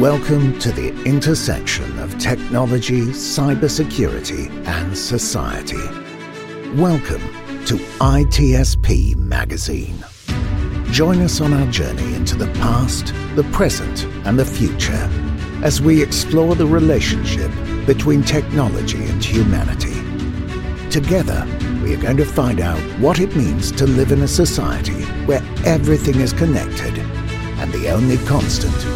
Welcome to the intersection of technology, cybersecurity, and society. Welcome to ITSP Magazine. Join us on our journey into the past, the present, and the future as we explore the relationship between technology and humanity. Together, we are going to find out what it means to live in a society where everything is connected and the only constant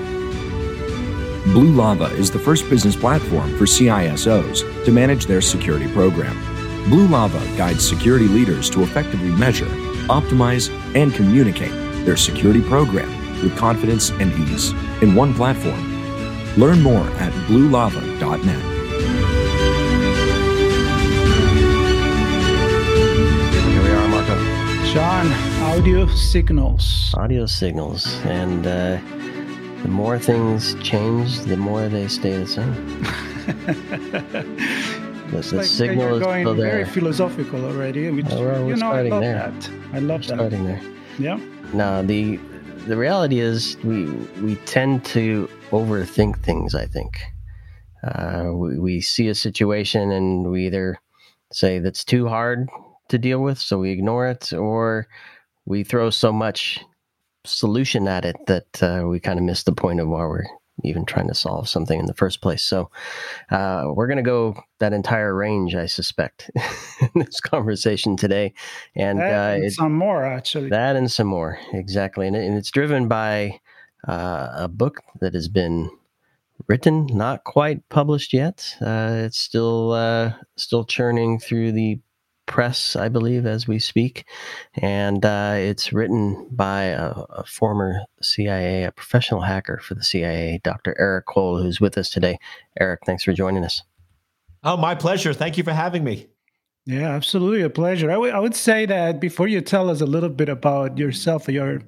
Blue Lava is the first business platform for CISOs to manage their security program. Blue Lava guides security leaders to effectively measure, optimize, and communicate their security program with confidence and ease in one platform. Learn more at bluelava.net. Here we are, Marco. Sean, audio signals. Audio signals. And uh, the more things change, the more they stay the same. the, the like signal you're is going still very philosophical already. Oh, well, we're you know, I love there. that. I love that. Starting there. Yeah. Now the the reality is we we tend to overthink things. I think uh, we we see a situation and we either say that's too hard to deal with, so we ignore it, or we throw so much solution at it that uh, we kind of miss the point of why we're even trying to solve something in the first place. So uh, we're going to go that entire range, I suspect, in this conversation today, and That uh, and it, some more actually. that and some more, exactly. And, it, and it's driven by uh, a book that has been written, not quite published yet. Uh, it's still uh, still churning through the press, I believe, as we speak. And uh, it's written by a, a former CIA, a professional hacker for the CIA, Dr. Eric Cole, who's with us today. Eric, thanks for joining us. Oh, my pleasure. Thank you for having me. Yeah, absolutely a pleasure. I would- would say that before you tell us a little bit about yourself, your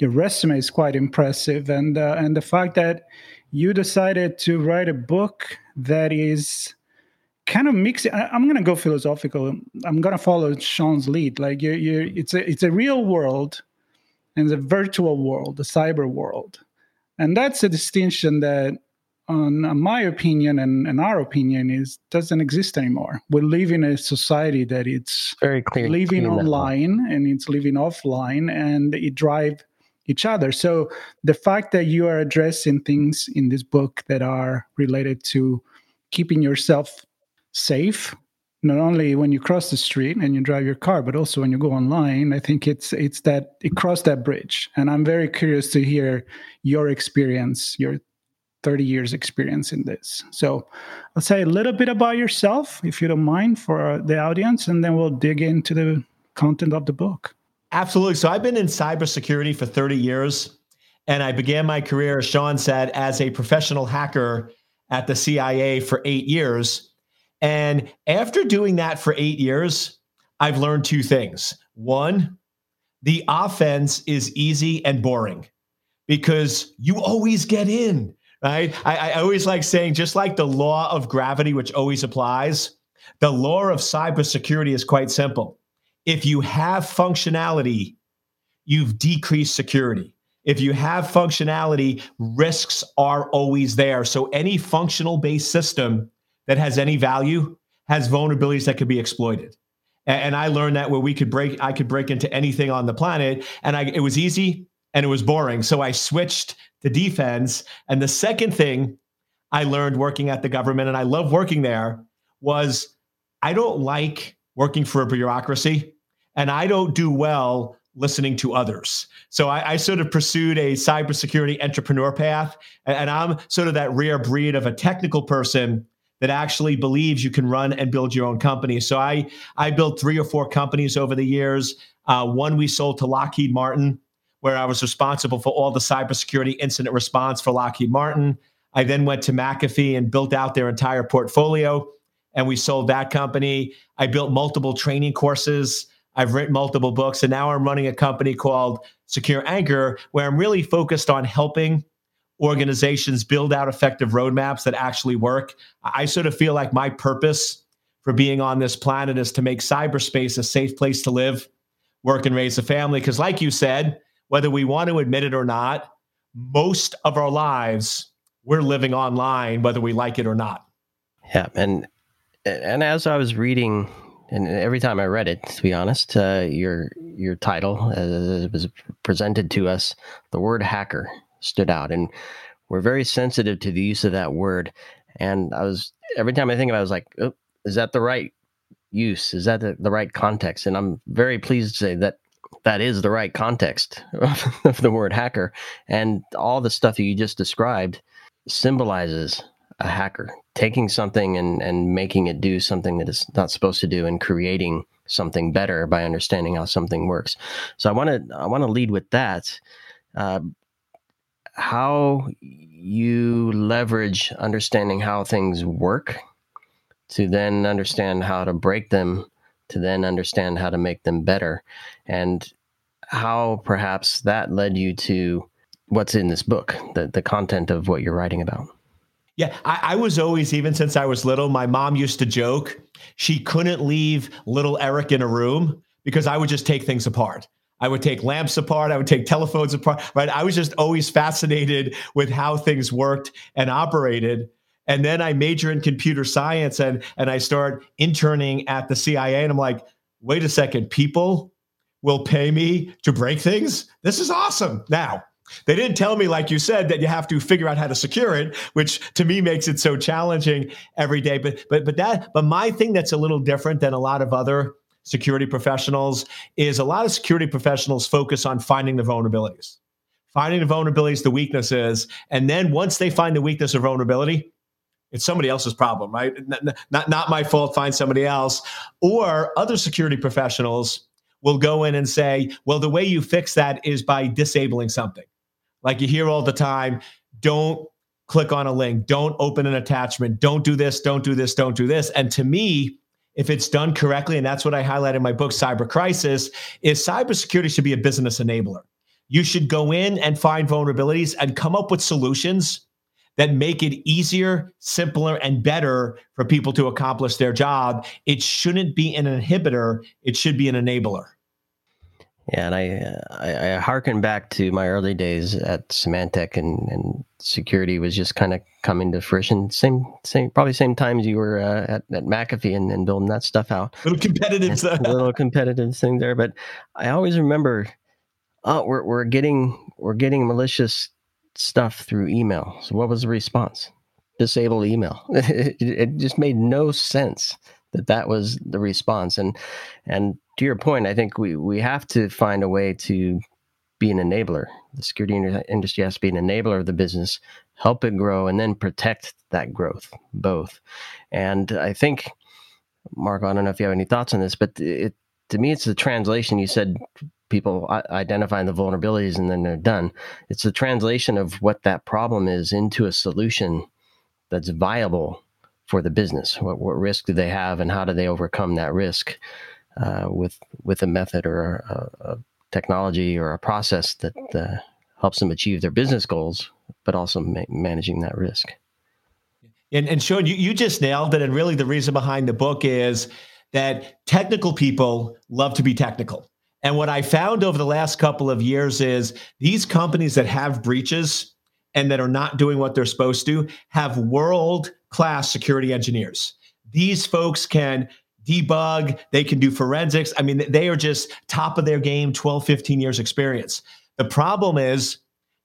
your resume is quite impressive, and uh, and the fact that you decided to write a book that is kind of mixing. I- I'm going to go philosophical. I'm going to follow Sean's lead. Like you, you, it's a it's a real world, and a virtual world, the cyber world, and that's a distinction that on my opinion and, and our opinion is doesn't exist anymore we live in a society that it's Very clear. living one. online and it's living offline and it drive each other so the fact that you are addressing things in this book that are related to keeping yourself safe not only when you cross the street and you drive your car but also when you go online i think it's it's that it crossed that bridge and i'm very curious to hear your experience your 30 years experience in this so i'll say a little bit about yourself if you don't mind for the audience and then we'll dig into the content of the book Absolutely. So I've been in cybersecurity for 30 years, and I began my career, as Sean said, as a professional hacker at the CIA for eight years. And after doing that for eight years, I've learned two things. One, the offense is easy and boring because you always get in, right? I, I always like saying, just like the law of gravity, which always applies, the law of cybersecurity is quite simple. If you have functionality, you've decreased security. If you have functionality, risks are always there. So any functional based system that has any value has vulnerabilities that could be exploited. A- And I learned that where we could break, I could break into anything on the planet, and I, it was easy and it was boring. So I switched to defense. And the second thing I learned working at the government, and I love working there, was I don't like working for a bureaucracy, and I don't do well listening to others. So I, I sort of pursued a cybersecurity entrepreneur path, and, and I'm sort of that rare breed of a technical person that actually believes you can run and build your own company. So I I built three or four companies over the years. Uh, one we sold to Lockheed Martin, where I was responsible for all the cybersecurity incident response for Lockheed Martin. I then went to McAfee and built out their entire portfolio, and we sold that company. I built multiple training courses. I've written multiple books, and now I'm running a company called Secure Anchor, where I'm really focused on helping organizations build out effective roadmaps that actually work. I sort of feel like my purpose for being on this planet is to make cyberspace a safe place to live, work, and raise a family. Because, like you said, whether we want to admit it or not, most of our lives we're living online, whether we like it or not. Yeah, and and as I was reading, and every time I read it, to be honest, uh, your your title it was presented to us, the word hacker stood out, and we're very sensitive to the use of that word. And I was every time I think of it, I was like, oh, is that the right use? Is that the, the right context? And I'm very pleased to say that that is the right context of the word hacker. And all the stuff that you just described symbolizes a hacker taking something and, and making it do something that it's not supposed to do and creating something better by understanding how something works. So I want to I want to lead with that. Uh, how you leverage understanding how things work to then understand how to break them to then understand how to make them better and how perhaps that led you to what's in this book the, the content of what you're writing about. Yeah I, I was always even since i was little my mom used to joke she couldn't leave little eric in a room because i would just take things apart I would take lamps apart. I would take telephones apart. Right. I was just always fascinated with how things worked and operated. And then I major in computer science and and I start interning at the CIA. And I'm like, wait a second, people will pay me to break things. This is awesome. Now, they didn't tell me, like you said, that you have to figure out how to secure it, which to me makes it so challenging every day. But but but that but my thing that's a little different than a lot of other security professionals is a lot of security professionals focus on finding the vulnerabilities, finding the vulnerabilities, the weaknesses, and then once they find the weakness or vulnerability, it's somebody else's problem, right? Not, not, not my fault, find somebody else. Or other security professionals will go in and say, well, the way you fix that is by disabling something. Like you hear all the time, don't click on a link, don't open an attachment, don't do this, don't do this, don't do this. And to me, if it's done correctly, and that's what I highlight in my book, Cyber Crisis, is cybersecurity should be a business enabler. You should go in and find vulnerabilities and come up with solutions that make it easier, simpler, and better for people to accomplish their job. It shouldn't be an inhibitor, it should be an enabler. Yeah, and I, uh, I, I harken back to my early days at Symantec, and, and security was just kind of coming to fruition. Same, same, probably same times you were uh, at, at McAfee and, and building that stuff out. Little competitive, little competitive thing there. But I always remember, oh, we're we're getting we're getting malicious stuff through email. So what was the response? Disable email. it, it just made no sense that that was the response. And and to your point, I think we we have to find a way to be an enabler. The security industry has to be an enabler of the business, help it grow, and then protect that growth both. And I think, Mark, I don't know if you have any thoughts on this, but it to me, it's the translation. You said people identifying the vulnerabilities and then they're done. It's the translation of what that problem is into a solution that's viable for the business. What, what risk do they have, and how do they overcome that risk uh, with with a method or a, a, technology or a process that uh, helps them achieve their business goals, but also ma- managing that risk. And, and Sean, you, you just nailed it. And really, the reason behind the book is that technical people love to be technical. And what I found over the last couple of years is these companies that have breaches and that are not doing what they're supposed to have world class security engineers. These folks can debug, they can do forensics. I mean, they are just top of their game, 12, 15 years experience. The problem is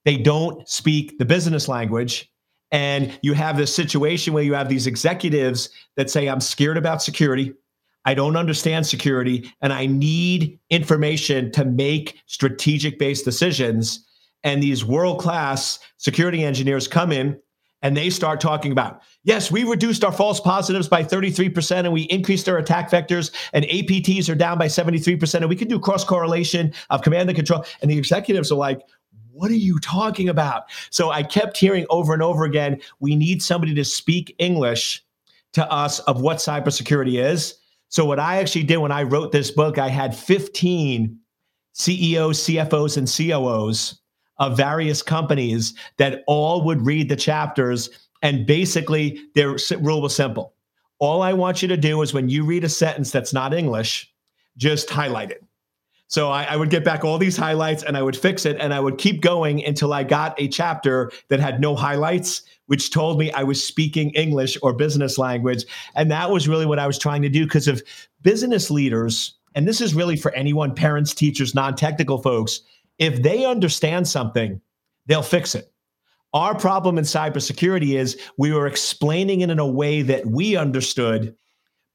they don't speak the business language. And you have this situation where you have these executives that say, I'm scared about security. I don't understand security and I need information to make strategic based decisions. And these world class security engineers come in and they start talking about, yes, we reduced our false positives by 33% and we increased our attack vectors and APTs are down by 73% and we can do cross correlation of command and control. And the executives are like, what are you talking about? So I kept hearing over and over again, we need somebody to speak English to us of what cybersecurity is. So what I actually did when I wrote this book, I had 15 CEOs, CFOs, and COOs of various companies that all would read the chapters. And basically, their rule was simple. All I want you to do is when you read a sentence that's not English, just highlight it. So I, I, would get back all these highlights and I would fix it and I would keep going until I got a chapter that had no highlights, which told me I was speaking English or business language. And that was really what I was trying to do because of business leaders, and this is really for anyone, parents, teachers, non technical folks, if they understand something, they'll fix it. Our problem in cybersecurity is we were explaining it in a way that we understood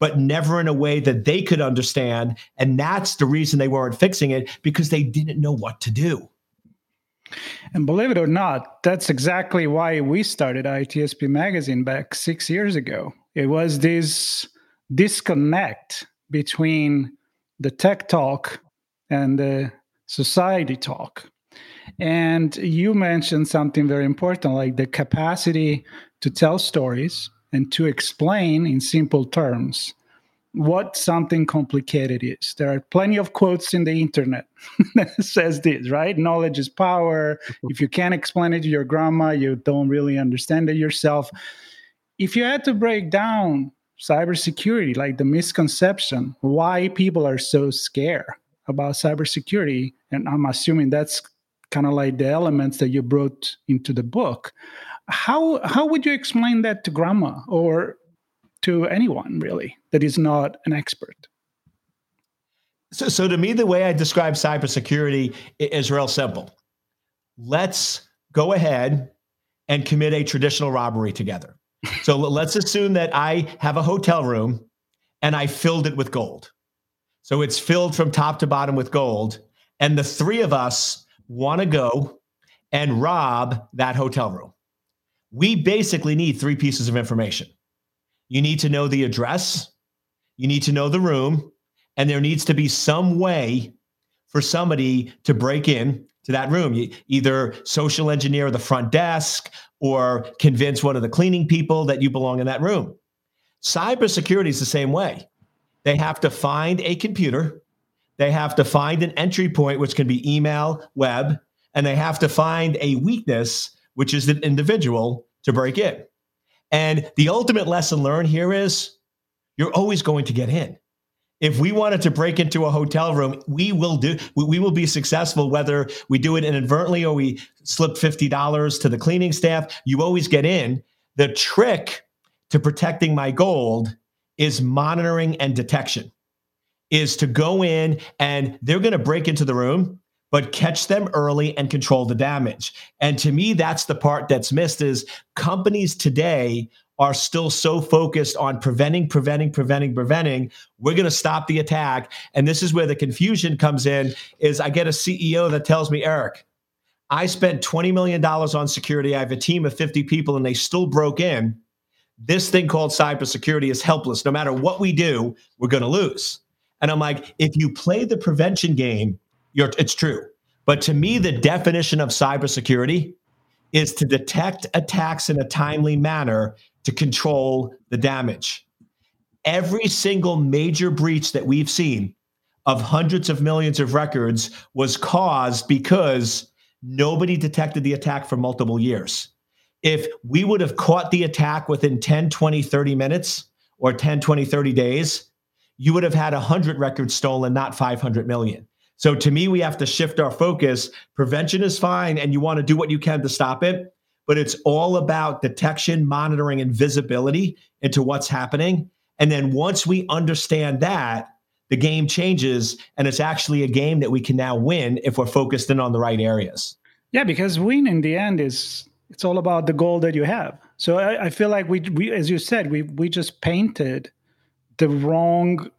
but never in a way that they could understand. And that's the reason they weren't fixing it because they didn't know what to do. And believe it or not, that's exactly why we started ITSP Magazine back six years ago. It was this disconnect between the tech talk and the society talk. And you mentioned something very important like the capacity to tell stories and to explain in simple terms what something complicated is. There are plenty of quotes in the internet that says this, right? Knowledge is power. if you can't explain it to your grandma, you don't really understand it yourself. If you had to break down cybersecurity, like the misconception, why people are so scared about cybersecurity, and I'm assuming that's kind of like the elements that you brought into the book how how would you explain that to grandma or to anyone really that is not an expert? So, so to me, the way I describe cybersecurity is real simple. Let's go ahead and commit a traditional robbery together. So let's assume that I have a hotel room and I filled it with gold. So it's filled from top to bottom with gold. And the three of us want to go and rob that hotel room we basically need three pieces of information. You need to know the address, you need to know the room, and there needs to be some way for somebody to break in to that room. You either social engineer the front desk or convince one of the cleaning people that you belong in that room. Cybersecurity is the same way. They have to find a computer, they have to find an entry point, which can be email, web, and they have to find a weakness which is an individual, to break in. And the ultimate lesson learned here is you're always going to get in. If we wanted to break into a hotel room, we will do we will be successful whether we do it inadvertently or we slip $50 to the cleaning staff. You always get in. The trick to protecting my gold is monitoring and detection. Is to go in and they're going to break into the room but catch them early and control the damage. And to me, that's the part that's missed is companies today are still so focused on preventing, preventing, preventing, preventing. We're going to stop the attack. And this is where the confusion comes in is I get a CEO that tells me, Eric, I spent $20 million on security. I have a team of 50 people and they still broke in. This thing called cybersecurity is helpless. No matter what we do, we're going to lose. And I'm like, if you play the prevention game, it's true. But to me, the definition of cybersecurity is to detect attacks in a timely manner to control the damage. Every single major breach that we've seen of hundreds of millions of records was caused because nobody detected the attack for multiple years. If we would have caught the attack within 10, 20, 30 minutes or 10, 20, 30 days, you would have had 100 records stolen, not 500 million. So to me, we have to shift our focus. Prevention is fine, and you want to do what you can to stop it, but it's all about detection, monitoring, and visibility into what's happening. And then once we understand that, the game changes, and it's actually a game that we can now win if we're focused in on the right areas. Yeah, because win in the end is it's all about the goal that you have. So I, I feel like we, we, as you said, we we just painted the wrong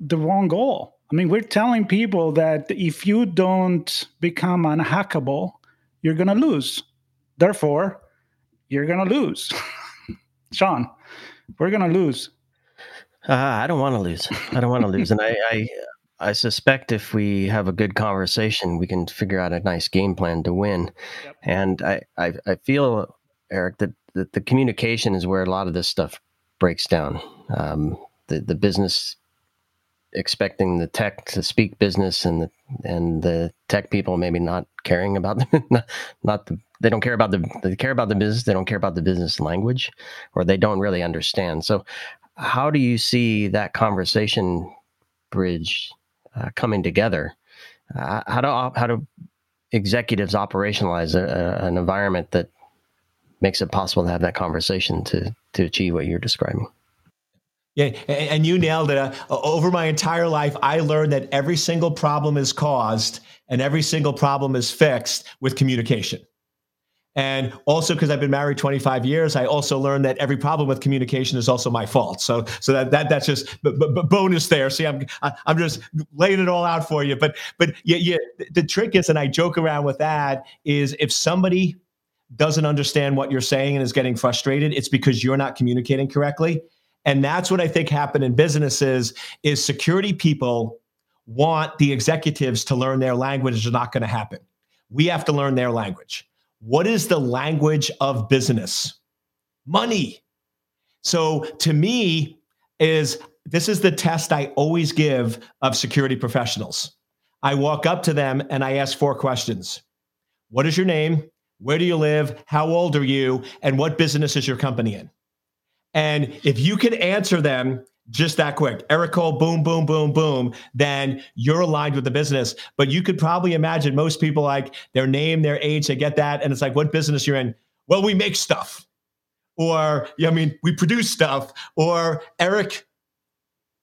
the wrong goal I mean, we're telling people that if you don't become unhackable, you're to lose. Therefore, you're to lose. Sean, we're to lose. Uh, I don't want to lose. I don't want to lose. And I, I, I suspect if we have a good conversation, we can figure out a nice game plan to win. Yep. And I, I, I feel, Eric, that, that the communication is where a lot of this stuff breaks down. Um, the the business expecting the tech to speak business and the and the tech people maybe not caring about them not, not the they don't care about the they care about the business they don't care about the business language or they don't really understand so how do you see that conversation bridge uh, coming together uh, how do how do executives operationalize a, a, an environment that makes it possible to have that conversation to to achieve what you're describing yeah, and you nailed it. Uh, over my entire life, I learned that every single problem is caused and every single problem is fixed with communication. And also, because I've been married 25 years, I also learned that every problem with communication is also my fault. So, so that, that that's just b- b- bonus there. See, I'm I'm just laying it all out for you. But but yeah, yeah. The trick is, and I joke around with that, is if somebody doesn't understand what you're saying and is getting frustrated, it's because you're not communicating correctly. And that's what I think happened in businesses is security people want the executives to learn their language is not going to happen. We have to learn their language. What is the language of business? Money. So to me is this is the test I always give of security professionals. I walk up to them and I ask four questions. What is your name? Where do you live? How old are you? And what business is your company in? And if you can answer them just that quick, Eric Cole, boom, boom, boom, boom, then you're aligned with the business. But you could probably imagine most people like their name, their age, they get that. And it's like, what business you're in? Well, we make stuff. Or, I mean, we produce stuff. Or, Eric,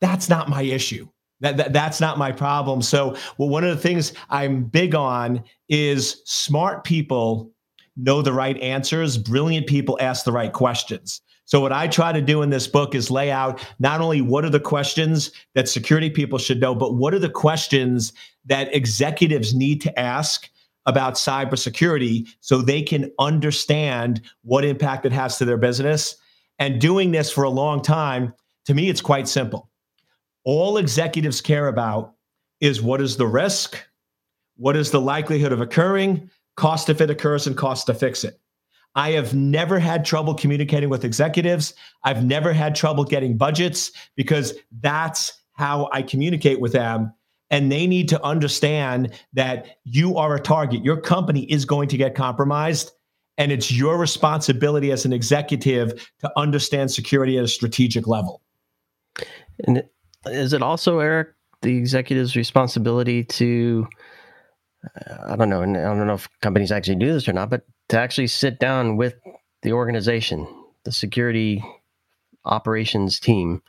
that's not my issue. That, that, that's not my problem. So, well, one of the things I'm big on is smart people know the right answers, brilliant people ask the right questions. So, what I try to do in this book is lay out not only what are the questions that security people should know, but what are the questions that executives need to ask about cybersecurity so they can understand what impact it has to their business. And doing this for a long time, to me, it's quite simple. All executives care about is what is the risk, what is the likelihood of occurring, cost if it occurs, and cost to fix it. I have never had trouble communicating with executives. I've never had trouble getting budgets because that's how I communicate with them. And they need to understand that you are a target. Your company is going to get compromised. And it's your responsibility as an executive to understand security at a strategic level. And is it also, Eric, the executive's responsibility to, uh, I don't know, and I don't know if companies actually do this or not, but to actually sit down with the organization, the security operations team,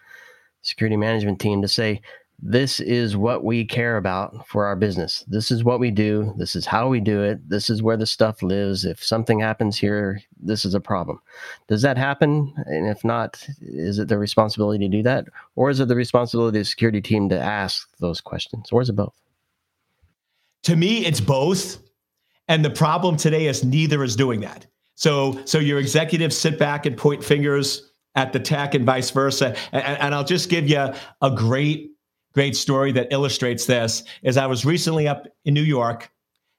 security management team to say, this is what we care about for our business. This is what we do. This is how we do it. This is where the stuff lives. If something happens here, this is a problem. Does that happen? And if not, is it the responsibility to do that? Or is it the responsibility of the security team to ask those questions? Or is it both? To me, it's both. And the problem today is neither is doing that. So, so your executives sit back and point fingers at the tech and vice versa. And, and I'll just give you a great, great story that illustrates this. Is I was recently up in New York,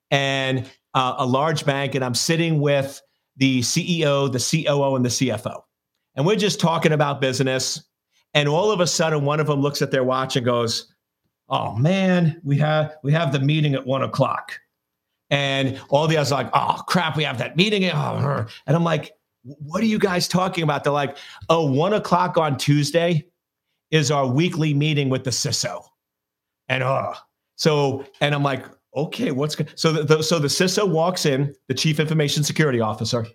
and uh, a large bank, and I'm sitting with the CEO, the COO, and the CFO, and we're just talking about business. And all of a sudden, one of them looks at their watch and goes, "Oh man, we have we have the meeting at one o'clock." And all the others are like, oh crap, we have that meeting. And I'm like, what are you guys talking about? They're like, oh, one o'clock on Tuesday is our weekly meeting with the CISO. And uh, so, and I'm like, okay, what's good? So the, the, so the CISO walks in, the chief information security officer,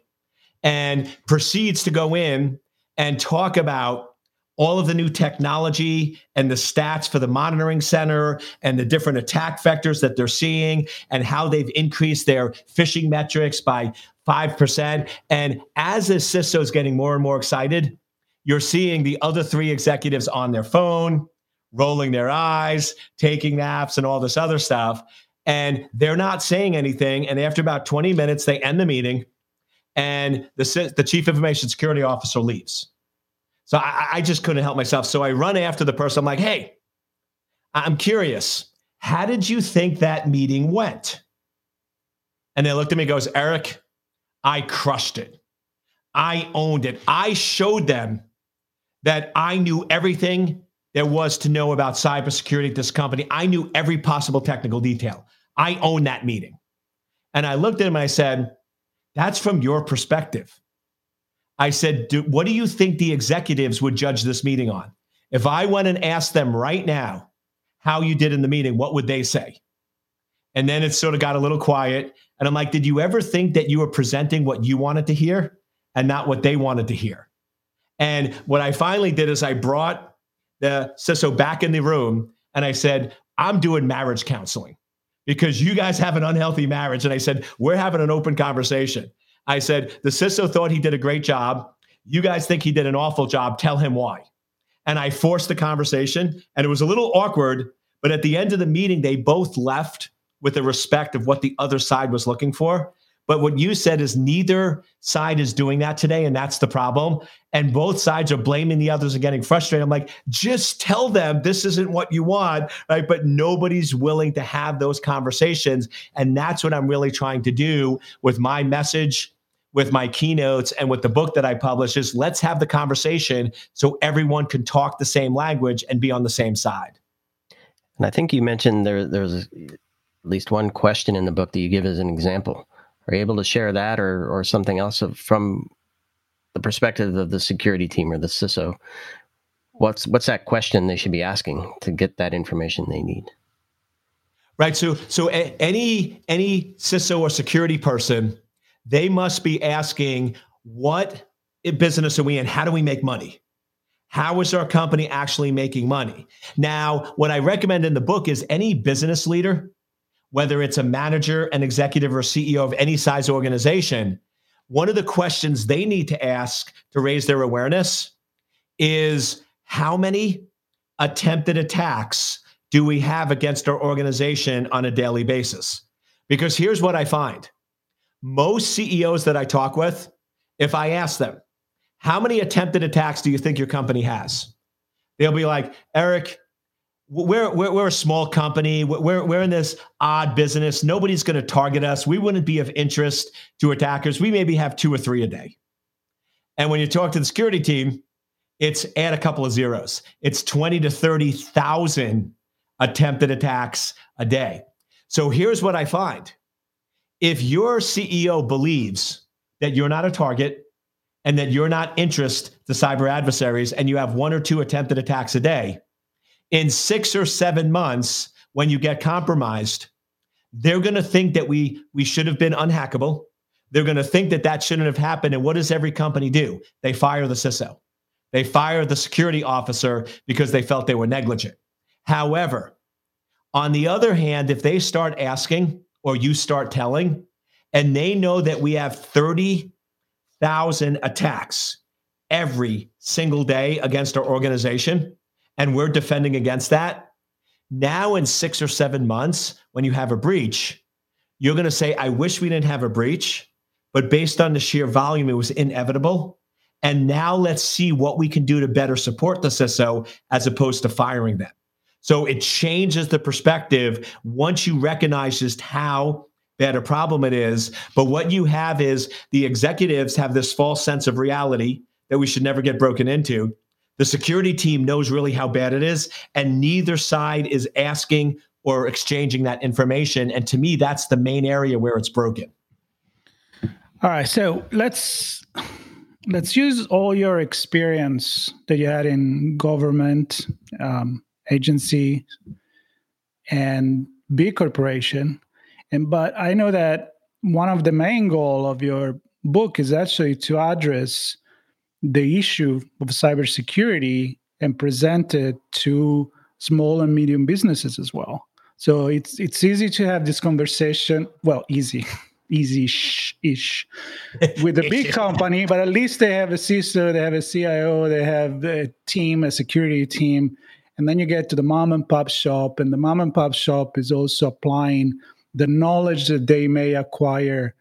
and proceeds to go in and talk about all of the new technology and the stats for the monitoring center and the different attack vectors that they're seeing and how they've increased their phishing metrics by 5%. And as the CISO is getting more and more excited, you're seeing the other three executives on their phone, rolling their eyes, taking naps, and all this other stuff. And they're not saying anything. And after about 20 minutes, they end the meeting and the, the chief information security officer leaves. So I, I just couldn't help myself. So I run after the person. I'm like, hey, I'm curious, how did you think that meeting went? And they looked at me goes, Eric, I crushed it. I owned it. I showed them that I knew everything there was to know about cybersecurity at this company. I knew every possible technical detail. I owned that meeting. And I looked at him and I said, That's from your perspective. I said, What do you think the executives would judge this meeting on? If I went and asked them right now how you did in the meeting, what would they say? And then it sort of got a little quiet. And I'm like, Did you ever think that you were presenting what you wanted to hear and not what they wanted to hear? And what I finally did is I brought the CISO back in the room and I said, I'm doing marriage counseling because you guys have an unhealthy marriage. And I said, We're having an open conversation. I said, The CISO thought he did a great job. You guys think he did an awful job. Tell him why. And I forced the conversation, and it was a little awkward. But at the end of the meeting, they both left with a respect of what the other side was looking for. But what you said is neither side is doing that today, and that's the problem. And both sides are blaming the others and getting frustrated. I'm like, just tell them this isn't what you want, right? But nobody's willing to have those conversations. And that's what I'm really trying to do with my message, with my keynotes, and with the book that I publish is let's have the conversation so everyone can talk the same language and be on the same side. And I think you mentioned there there's at least one question in the book that you give as an example are you able to share that or or something else from the perspective of the security team or the CISO? What's what's that question they should be asking to get that information they need? Right. So so a, any any CISO or security person, they must be asking what business are we in? How do we make money? How is our company actually making money? Now, what I recommend in the book is any business leader whether it's a manager, an executive, or CEO of any size organization, one of the questions they need to ask to raise their awareness is how many attempted attacks do we have against our organization on a daily basis? Because here's what I find most CEOs that I talk with, if I ask them, how many attempted attacks do you think your company has? They'll be like, Eric, we're, we're, we're a small company. We're, we're in this odd business. Nobody's going to target us. We wouldn't be of interest to attackers. We maybe have two or three a day. And when you talk to the security team, it's add a couple of zeros. It's 20 to 30,000 attempted attacks a day. So here's what I find. If your CEO believes that you're not a target and that you're not interest to cyber adversaries and you have one or two attempted attacks a day, in six or seven months, when you get compromised, they're going to think that we we should have been unhackable. They're going to think that that shouldn't have happened. And what does every company do? They fire the CISO. They fire the security officer because they felt they were negligent. However, on the other hand, if they start asking or you start telling, and they know that we have 30,000 attacks every single day against our organization, and we're defending against that. Now, in six or seven months, when you have a breach, you're going to say, I wish we didn't have a breach, but based on the sheer volume, it was inevitable. And now let's see what we can do to better support the CISO as opposed to firing them. So it changes the perspective once you recognize just how bad a problem it is. But what you have is the executives have this false sense of reality that we should never get broken into. The security team knows really how bad it is, and neither side is asking or exchanging that information. And to me, that's the main area where it's broken. All right, so let's let's use all your experience that you had in government, um, agency, and big corporation. And but I know that one of the main goal of your book is actually to address the issue of cybersecurity and present it to small and medium businesses as well. So it's it's easy to have this conversation. Well, easy, easy ish with a big company, but at least they have a CISO, they have a CIO, they have a team, a security team, and then you get to the mom and pop shop, and the mom and pop shop is also applying the knowledge that they may acquire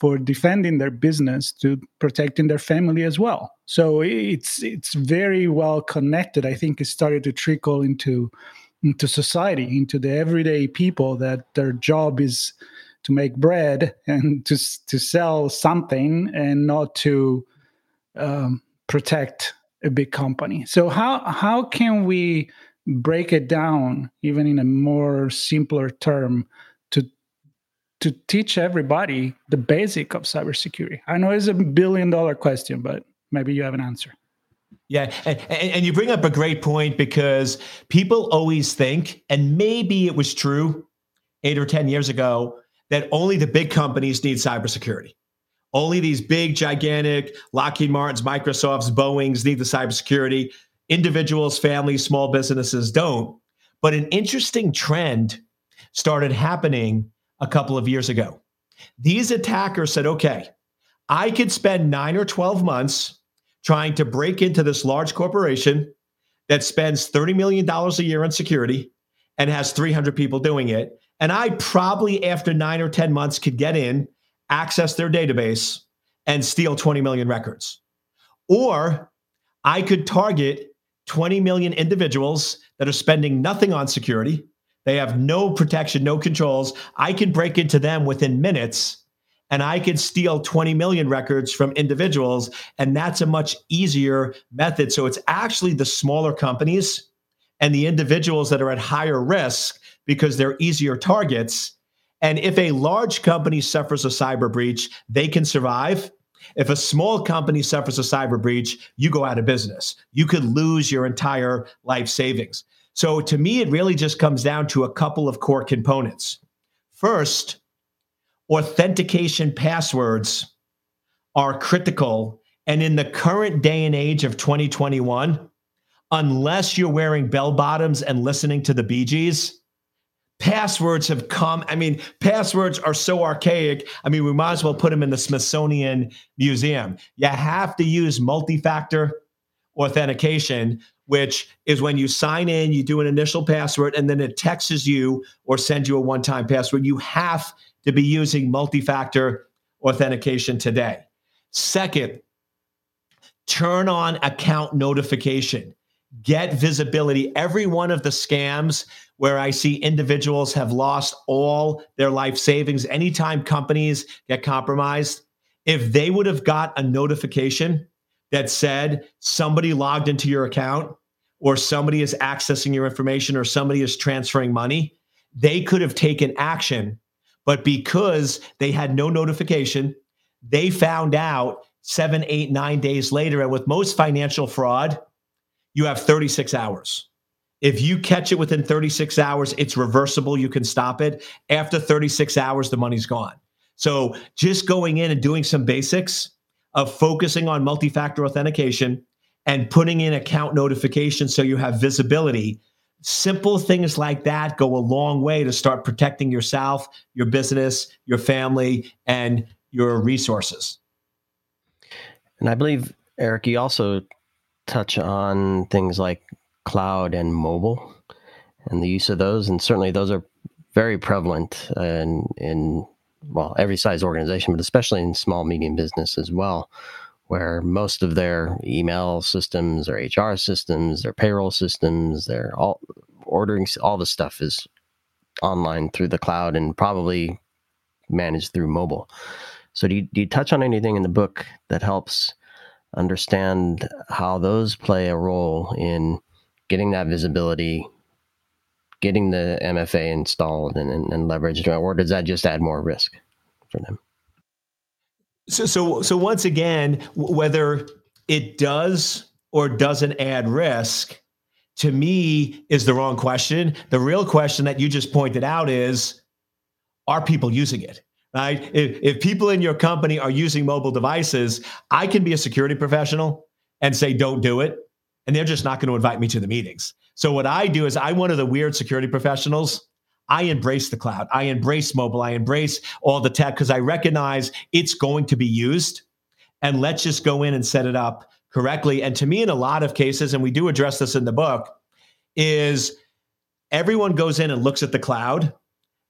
for defending their business to protecting their family as well. So it's it's very well connected. I think it started to trickle into into society, into the everyday people that their job is to make bread and to to sell something and not to um, protect a big company. So how how can we break it down even in a more simpler term to to teach everybody the basic of cybersecurity? I know it's a billion dollar question, but maybe you have an answer. Yeah, and, and you bring up a great point because people always think, and maybe it was true eight or 10 years ago, that only the big companies need cybersecurity. Only these big, gigantic Lockheed Martins, Microsofts, Boeings need the cybersecurity. Individuals, families, small businesses don't. But an interesting trend started happening a couple of years ago. These attackers said, okay, I could spend nine or 12 months trying to break into this large corporation that spends $30 million a year on security and has 300 people doing it. And I probably, after nine or 10 months, could get in, access their database, and steal 20 million records. Or I could target 20 million individuals that are spending nothing on security. They have no protection, no controls. I can break into them within minutes and I could steal 20 million records from individuals. And that's a much easier method. So it's actually the smaller companies and the individuals that are at higher risk because they're easier targets. And if a large company suffers a cyber breach, they can survive. If a small company suffers a cyber breach, you go out of business. You could lose your entire life savings. So to me, it really just comes down to a couple of core components. First, authentication passwords are critical. And in the current day and age of 2021, unless you're wearing bell bottoms and listening to the Bee Gees, passwords have come. I mean, passwords are so archaic. I mean, we might as well put them in the Smithsonian Museum. You have to use multi factor authentication, which is when you sign in, you do an initial password, and then it texts you or sends you a one time password. You have to be using multi factor authentication today. Second, turn on account notification. Get visibility. Every one of the scams where I see individuals have lost all their life savings, anytime companies get compromised, if they would have got a notification that said somebody logged into your account or somebody is accessing your information or somebody is transferring money, they could have taken action but because they had no notification, they found out seven, eight, nine days later. And with most financial fraud, you have 36 hours. If you catch it within 36 hours, it's reversible. You can stop it. After 36 hours, the money's gone. So just going in and doing some basics of focusing on multi factor authentication and putting in account notifications so you have visibility simple things like that go a long way to start protecting yourself, your business, your family, and your resources. And I believe, Eric, you also touch on things like cloud and mobile and the use of those. And certainly those are very prevalent in, in well, every size organization, but especially in small, medium business as well where most of their email systems, their HR systems, their payroll systems, their all ordering, all the stuff is online through the cloud and probably managed through mobile. So, do you, do you touch on anything in the book that helps understand how those play a role in getting that visibility, getting the MFA installed and, and, and leveraged, or does that just add more risk for them? So, so, so once again, whether it does or doesn't add risk, to me, is the wrong question. The real question that you just pointed out is, are people using it? Right? If, if people in your company are using mobile devices, I can be a security professional and say, don't do it. And they're just not going to invite me to the meetings. So what I do is I'm one of the weird security professionals I embrace the cloud. I embrace mobile. I embrace all the tech because I recognize it's going to be used. And let's just go in and set it up correctly. And to me, in a lot of cases, and we do address this in the book, is everyone goes in and looks at the cloud.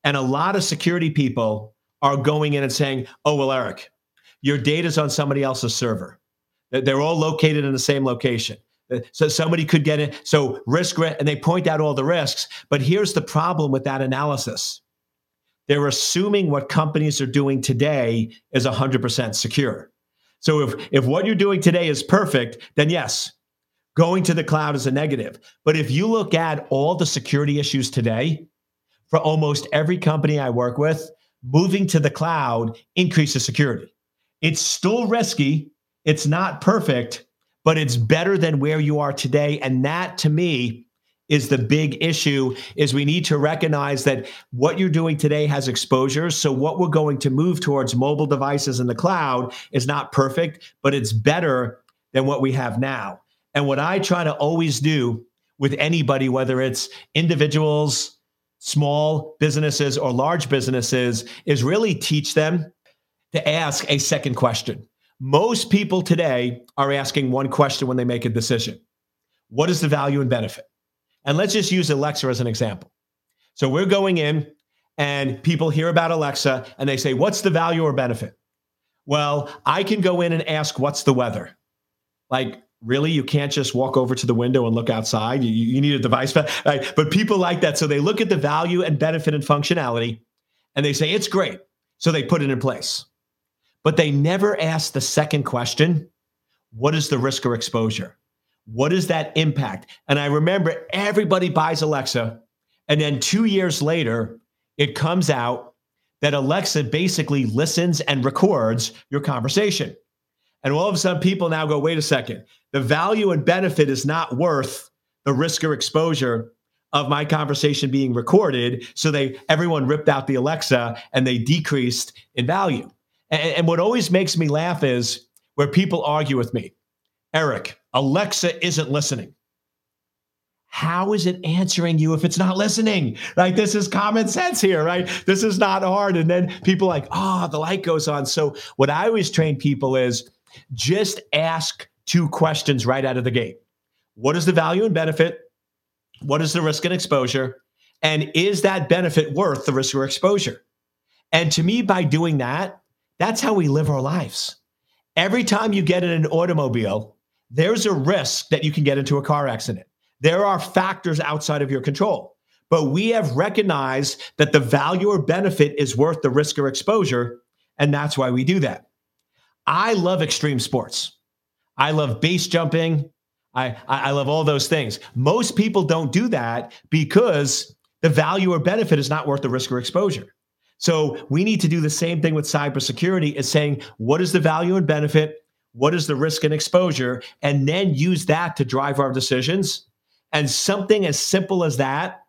And a lot of security people are going in and saying, oh, well, Eric, your data's on somebody else's server. They're all located in the same location. So somebody could get it. So risk, and they point out all the risks. But here's the problem with that analysis they're assuming what companies are doing today is 100% secure. So if, if what you're doing today is perfect, then yes, going to the cloud is a negative. But if you look at all the security issues today, for almost every company I work with, moving to the cloud increases security. It's still risky, it's not perfect, but it's better than where you are today. And that to me is the big issue is we need to recognize that what you're doing today has exposures so what we're going to move towards mobile devices in the cloud is not perfect but it's better than what we have now. And what i try to always do with anybody whether it's individuals small businesses or large businesses is really teach them to ask a second question most people today are asking one question when they make a decision what is the value and benefit and let's just use Alexa as an example. So we're going in and people hear about Alexa and they say, What's the value or benefit? Well, I can go in and ask, What's the weather? Like, really? You can't just walk over to the window and look outside. You, you need a device. Right? But people like that. So they look at the value and benefit and functionality and they say, It's great. So they put it in place. But they never ask the second question What is the risk or exposure? What is that impact? And I remember everybody buys Alexa. And then two years later, it comes out that Alexa basically listens and records your conversation. And all of a sudden, people now go, wait a second, the value and benefit is not worth the risk or exposure of my conversation being recorded. So they everyone ripped out the Alexa and they decreased in value. And, and what always makes me laugh is where people argue with me. Eric, Alexa isn't listening. How is it answering you if it's not listening? Like this is common sense here, right? This is not hard. And then people like, oh, the light goes on. So what I always train people is just ask two questions right out of the gate. What is the value and benefit? What is the risk and exposure? And is that benefit worth the risk or exposure? And to me, by doing that, that's how we live our lives. Every time you get in an automobile, there's a risk that you can get into a car accident. There are factors outside of your control. But we have recognized that the value or benefit is worth the risk or exposure. And that's why we do that. I love extreme sports. I love base jumping. I, I love all those things. Most people don't do that because the value or benefit is not worth the risk or exposure. So we need to do the same thing with cybersecurity is saying, what is the value and benefit? What is the risk and exposure? And then use that to drive our decisions. And something as simple as that,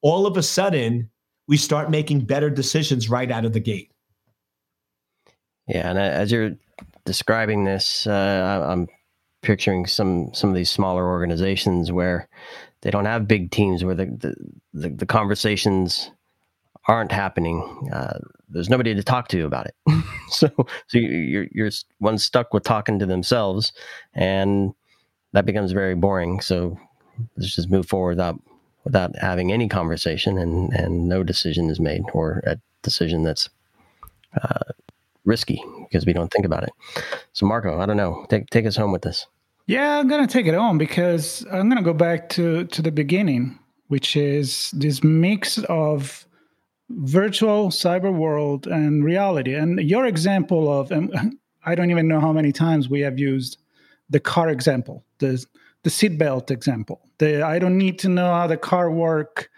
all of a sudden, we start making better decisions right out of the gate. Yeah, and as you're describing this, uh, I'm picturing some some of these smaller organizations where they don't have big teams where the the, the, the conversations aren't happening. Uh, there's nobody to talk to about it. so so you're you're one stuck with talking to themselves, and that becomes very boring. So let's just move forward without without having any conversation, and and no decision is made, or a decision that's uh, risky because we don't think about it. So Marco, I don't know. Take take us home with this. Yeah, I'm gonna take it home because I'm gonna go back to to the beginning, which is this mix of virtual cyber world and reality. And your example of, I don't even know how many times we have used the car example, the the seatbelt example. The I don't need to know how the car work,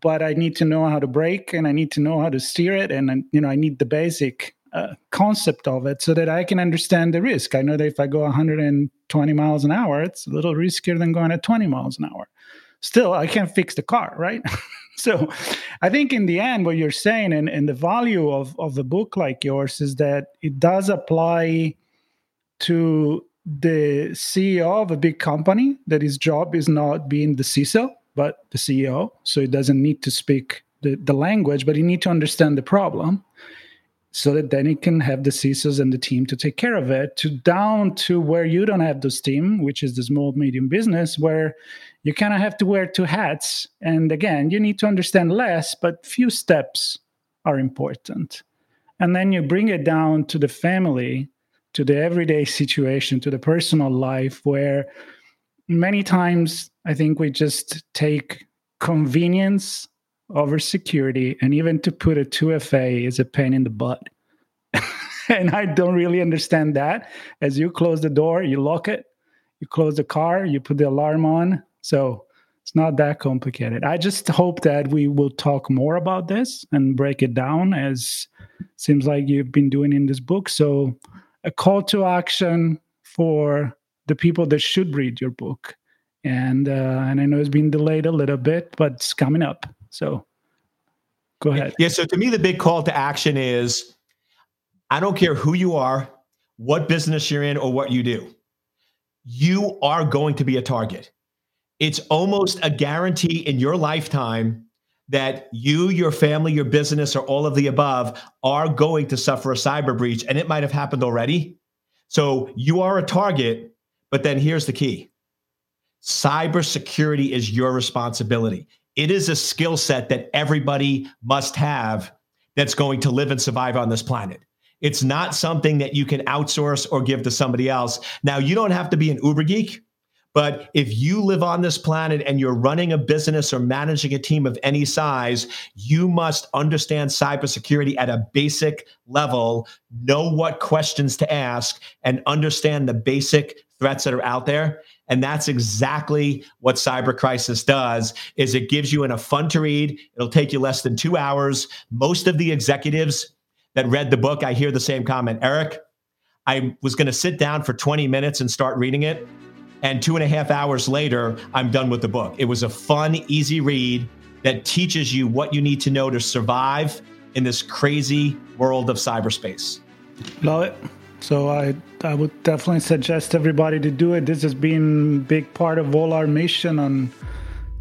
but I need to know how to brake and I need to know how to steer it, and you know I need the basic uh, concept of it so that I can understand the risk. I know that if I go 120 miles an hour, it's a little riskier than going at 20 miles an hour. Still, I can't fix the car, right? so I think in the end, what you're saying and, and the value of, of a book like yours is that it does apply to the CEO of a big company that his job is not being the CISO, but the CEO. So he doesn't need to speak the, the language, but he need to understand the problem so that then he can have the CISOs and the team to take care of it to down to where you don't have those team, which is the small medium business where you kind of have to wear two hats. And again, you need to understand less, but few steps are important. And then you bring it down to the family, to the everyday situation, to the personal life where many times I think we just take convenience over security, and even to put a 2FA is a pain in the butt. and I don't really understand that. As you close the door, you lock it, you close the car, you put the alarm on. So it's not that complicated. I just hope that we will talk more about this and break it down as seems like you've been doing in this book. So a call to action for the people that should read your book. And uh, and I know it's been delayed a little bit, but it's coming up. So go ahead. Yeah. So to me, the big call to action is I don't care who you are, what business you're in, or what you do. You are going to be a target. It's almost a guarantee in your lifetime that you, your family, your business, or all of the above are going to suffer a cyber breach. And it might have happened already. So you are a target, but then here's the key cybersecurity is your responsibility. It is a skill set that everybody must have that's going to live and survive on this planet. It's not something that you can outsource or give to somebody else. Now, you don't have to be an uber geek, but if you live on this planet and you're running a business or managing a team of any size, you must understand cybersecurity at a basic level, know what questions to ask, and understand the basic threats that are out there and that's exactly what cyber crisis does is it gives you in a fun to read it'll take you less than two hours most of the executives that read the book, I hear the same comment. Eric, I was going to sit down for 20 minutes and start reading it. And two and a half hours later, I'm done with the book. It was a fun, easy read that teaches you what you need to know to survive in this crazy world of cyberspace. Love it. So I I would definitely suggest everybody to do it. This has been big part of all our mission on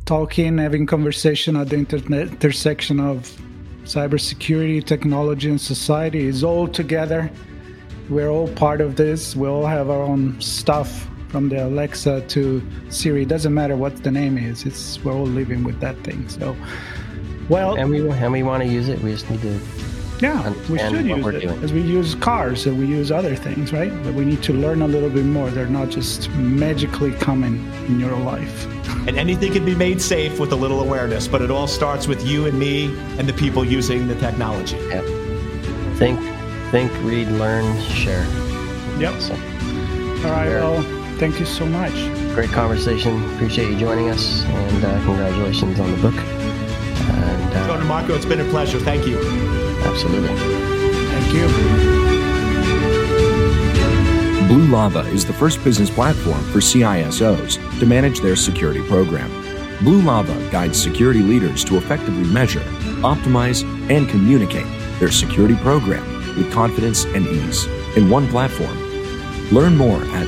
talking, having conversation at the internet intersection of cybersecurity, technology, and society is all together. We're all part of this. We all have our own stuff from the Alexa to Siri. It doesn't matter what the name is. It's we're all living with that thing. So, well, and we and we want to use it. We just need to yeah, we should use it doing. as we use cars and we use other things, right? But we need to learn a little bit more. They're not just magically coming in your life. And anything can be made safe with a little awareness, but it all starts with you and me and the people using the technology. Yep. Think, think, read, learn, share. Yep. So, all right. Well, thank you so much. Great conversation. Appreciate you joining us, and uh, congratulations on the book. And uh, Sean Marco, it's been a pleasure. Thank you. Absolutely. Thank you. Blue Lava is the first business platform for CISOs to manage their security program. Blue Lava guides security leaders to effectively measure, optimize, and communicate their security program with confidence and ease in one platform. Learn more at